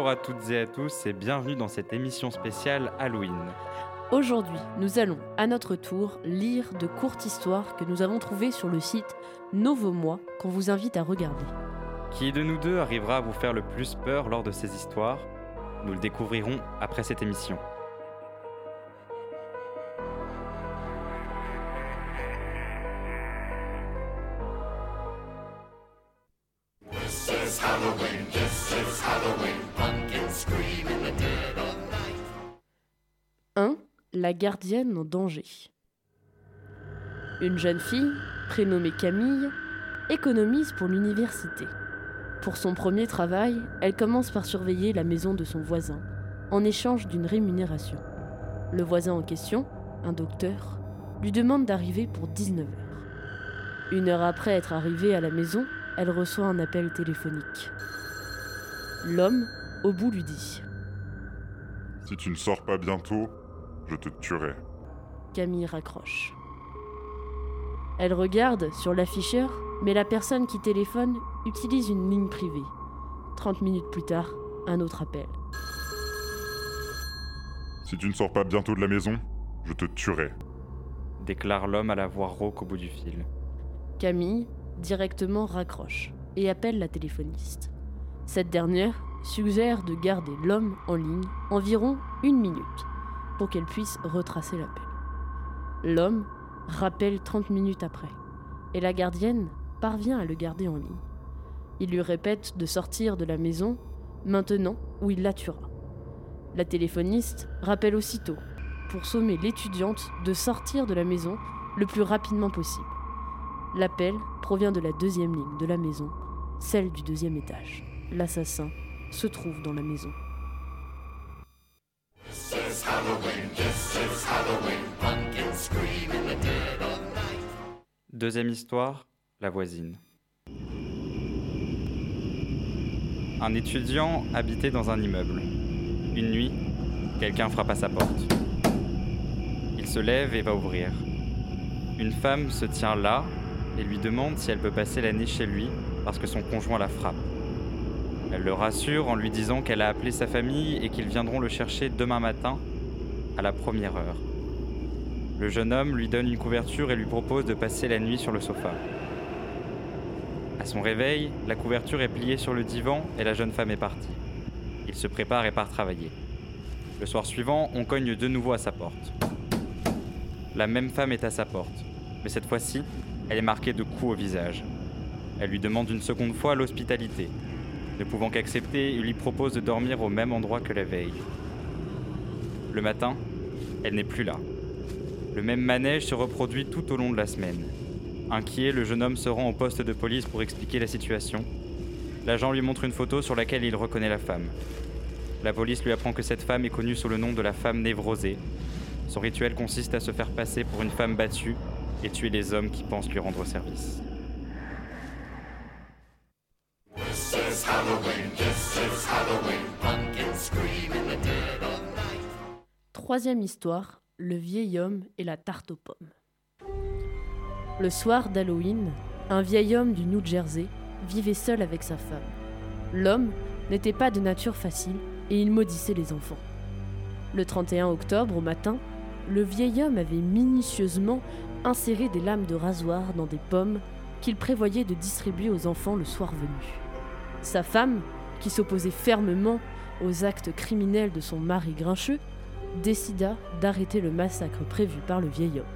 Bonjour à toutes et à tous et bienvenue dans cette émission spéciale Halloween. Aujourd'hui, nous allons à notre tour lire de courtes histoires que nous avons trouvées sur le site Novomois qu'on vous invite à regarder. Qui de nous deux arrivera à vous faire le plus peur lors de ces histoires? Nous le découvrirons après cette émission. La gardienne en danger. Une jeune fille, prénommée Camille, économise pour l'université. Pour son premier travail, elle commence par surveiller la maison de son voisin, en échange d'une rémunération. Le voisin en question, un docteur, lui demande d'arriver pour 19h. Une heure après être arrivée à la maison, elle reçoit un appel téléphonique. L'homme, au bout, lui dit Si tu ne sors pas bientôt, je te tuerai. Camille raccroche. Elle regarde sur l'afficheur, mais la personne qui téléphone utilise une ligne privée. 30 minutes plus tard, un autre appel. Si tu ne sors pas bientôt de la maison, je te tuerai. Déclare l'homme à la voix rauque au bout du fil. Camille directement raccroche et appelle la téléphoniste. Cette dernière suggère de garder l'homme en ligne environ une minute pour qu'elle puisse retracer l'appel. L'homme rappelle 30 minutes après, et la gardienne parvient à le garder en ligne. Il lui répète de sortir de la maison maintenant ou il la tuera. La téléphoniste rappelle aussitôt pour sommer l'étudiante de sortir de la maison le plus rapidement possible. L'appel provient de la deuxième ligne de la maison, celle du deuxième étage. L'assassin se trouve dans la maison. Deuxième histoire, la voisine. Un étudiant habitait dans un immeuble. Une nuit, quelqu'un frappe à sa porte. Il se lève et va ouvrir. Une femme se tient là et lui demande si elle peut passer la nuit chez lui parce que son conjoint la frappe. Elle le rassure en lui disant qu'elle a appelé sa famille et qu'ils viendront le chercher demain matin à la première heure. Le jeune homme lui donne une couverture et lui propose de passer la nuit sur le sofa. À son réveil, la couverture est pliée sur le divan et la jeune femme est partie. Il se prépare et part travailler. Le soir suivant, on cogne de nouveau à sa porte. La même femme est à sa porte, mais cette fois-ci, elle est marquée de coups au visage. Elle lui demande une seconde fois l'hospitalité. Ne pouvant qu'accepter, il lui propose de dormir au même endroit que la veille. Le matin, elle n'est plus là. Le même manège se reproduit tout au long de la semaine. Inquiet, le jeune homme se rend au poste de police pour expliquer la situation. L'agent lui montre une photo sur laquelle il reconnaît la femme. La police lui apprend que cette femme est connue sous le nom de la femme névrosée. Son rituel consiste à se faire passer pour une femme battue et tuer les hommes qui pensent lui rendre service. Troisième histoire, le vieil homme et la tarte aux pommes. Le soir d'Halloween, un vieil homme du New Jersey vivait seul avec sa femme. L'homme n'était pas de nature facile et il maudissait les enfants. Le 31 octobre au matin, le vieil homme avait minutieusement inséré des lames de rasoir dans des pommes qu'il prévoyait de distribuer aux enfants le soir venu. Sa femme, qui s'opposait fermement aux actes criminels de son mari grincheux, décida d'arrêter le massacre prévu par le vieil homme.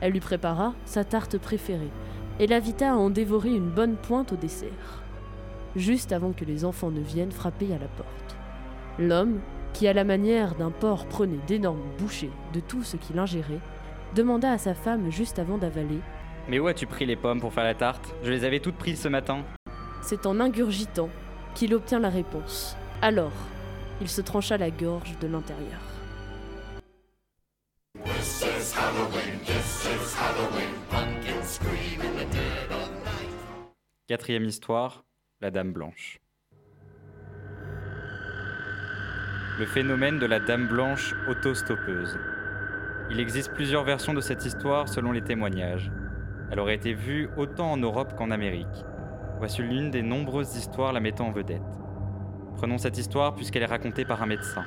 Elle lui prépara sa tarte préférée et l'invita à en dévorer une bonne pointe au dessert, juste avant que les enfants ne viennent frapper à la porte. L'homme, qui à la manière d'un porc prenait d'énormes bouchées de tout ce qu'il ingérait, demanda à sa femme juste avant d'avaler Mais où as-tu pris les pommes pour faire la tarte? Je les avais toutes prises ce matin. C'est en ingurgitant qu'il obtient la réponse. Alors, il se trancha la gorge de l'intérieur. Quatrième histoire, la Dame Blanche. Le phénomène de la Dame Blanche autostoppeuse. Il existe plusieurs versions de cette histoire selon les témoignages. Elle aurait été vue autant en Europe qu'en Amérique. Voici l'une des nombreuses histoires la mettant en vedette. Prenons cette histoire puisqu'elle est racontée par un médecin.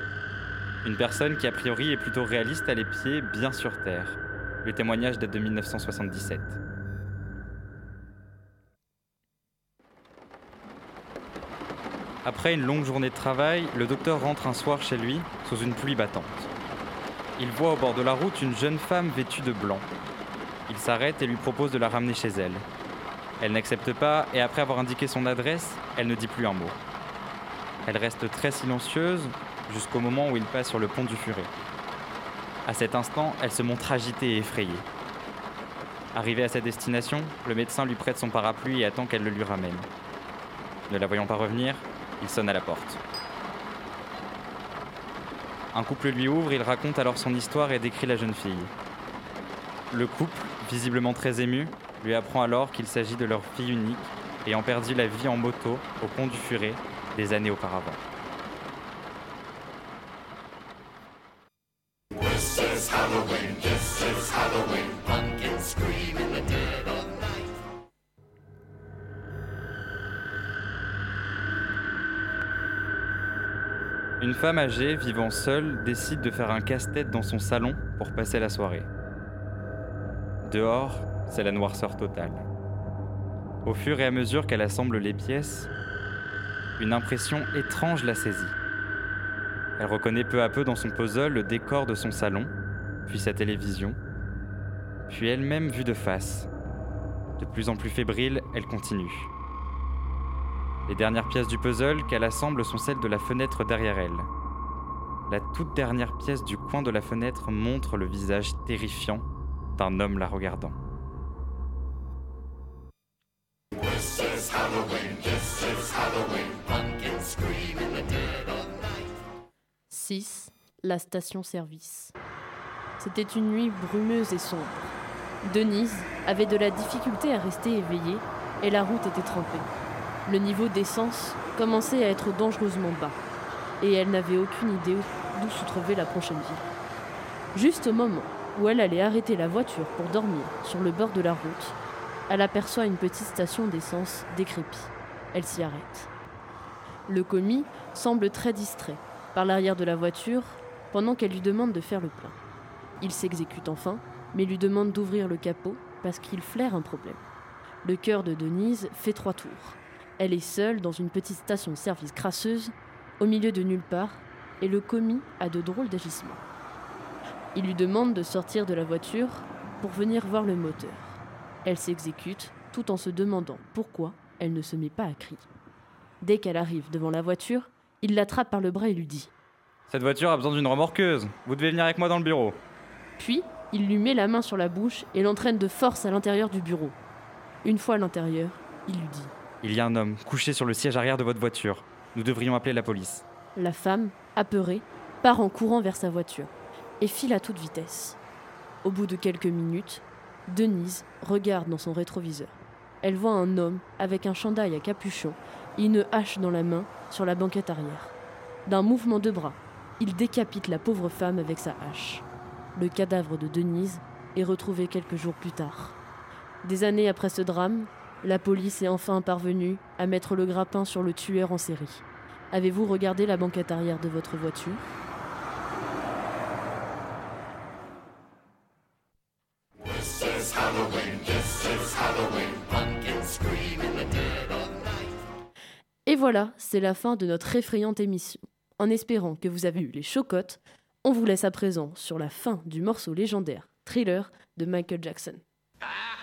Une personne qui a priori est plutôt réaliste à les pieds bien sur terre. Le témoignage date de 1977. Après une longue journée de travail, le docteur rentre un soir chez lui sous une pluie battante. Il voit au bord de la route une jeune femme vêtue de blanc. Il s'arrête et lui propose de la ramener chez elle. Elle n'accepte pas et après avoir indiqué son adresse, elle ne dit plus un mot. Elle reste très silencieuse jusqu'au moment où il passe sur le pont du Furet. À cet instant, elle se montre agitée et effrayée. Arrivé à sa destination, le médecin lui prête son parapluie et attend qu'elle le lui ramène. Ne la voyant pas revenir, il sonne à la porte. Un couple lui ouvre, il raconte alors son histoire et décrit la jeune fille. Le couple, visiblement très ému, lui apprend alors qu'il s'agit de leur fille unique, ayant perdu la vie en moto au pont du Furet des années auparavant. 'Une Une femme âgée vivant seule décide de faire un casse-tête dans son salon pour passer la soirée. Dehors, c'est la noirceur totale. Au fur et à mesure qu'elle assemble les pièces, une impression étrange la saisit. Elle reconnaît peu à peu dans son puzzle le décor de son salon, puis sa télévision, puis elle-même vue de face. De plus en plus fébrile, elle continue. Les dernières pièces du puzzle qu'elle assemble sont celles de la fenêtre derrière elle. La toute dernière pièce du coin de la fenêtre montre le visage terrifiant d'un homme la regardant. 6. La station-service. C'était une nuit brumeuse et sombre. Denise avait de la difficulté à rester éveillée et la route était trempée. Le niveau d'essence commençait à être dangereusement bas et elle n'avait aucune idée d'où se trouvait la prochaine ville. Juste au moment où elle allait arrêter la voiture pour dormir sur le bord de la route, elle aperçoit une petite station d'essence décrépie. Elle s'y arrête. Le commis semble très distrait par l'arrière de la voiture pendant qu'elle lui demande de faire le plein. Il s'exécute enfin, mais lui demande d'ouvrir le capot parce qu'il flaire un problème. Le cœur de Denise fait trois tours. Elle est seule dans une petite station-service crasseuse, au milieu de nulle part, et le commis a de drôles d'agissements. Il lui demande de sortir de la voiture pour venir voir le moteur. Elle s'exécute tout en se demandant pourquoi elle ne se met pas à crier. Dès qu'elle arrive devant la voiture, il l'attrape par le bras et lui dit Cette voiture a besoin d'une remorqueuse. Vous devez venir avec moi dans le bureau. Puis, il lui met la main sur la bouche et l'entraîne de force à l'intérieur du bureau. Une fois à l'intérieur, il lui dit Il y a un homme couché sur le siège arrière de votre voiture. Nous devrions appeler la police. La femme, apeurée, part en courant vers sa voiture et file à toute vitesse. Au bout de quelques minutes, Denise regarde dans son rétroviseur. Elle voit un homme avec un chandail à capuchon et une hache dans la main sur la banquette arrière. D'un mouvement de bras, il décapite la pauvre femme avec sa hache. Le cadavre de Denise est retrouvé quelques jours plus tard. Des années après ce drame, la police est enfin parvenue à mettre le grappin sur le tueur en série. Avez-vous regardé la banquette arrière de votre voiture? Et voilà, c'est la fin de notre effrayante émission. En espérant que vous avez eu les chocottes, on vous laisse à présent sur la fin du morceau légendaire Thriller de Michael Jackson. Ah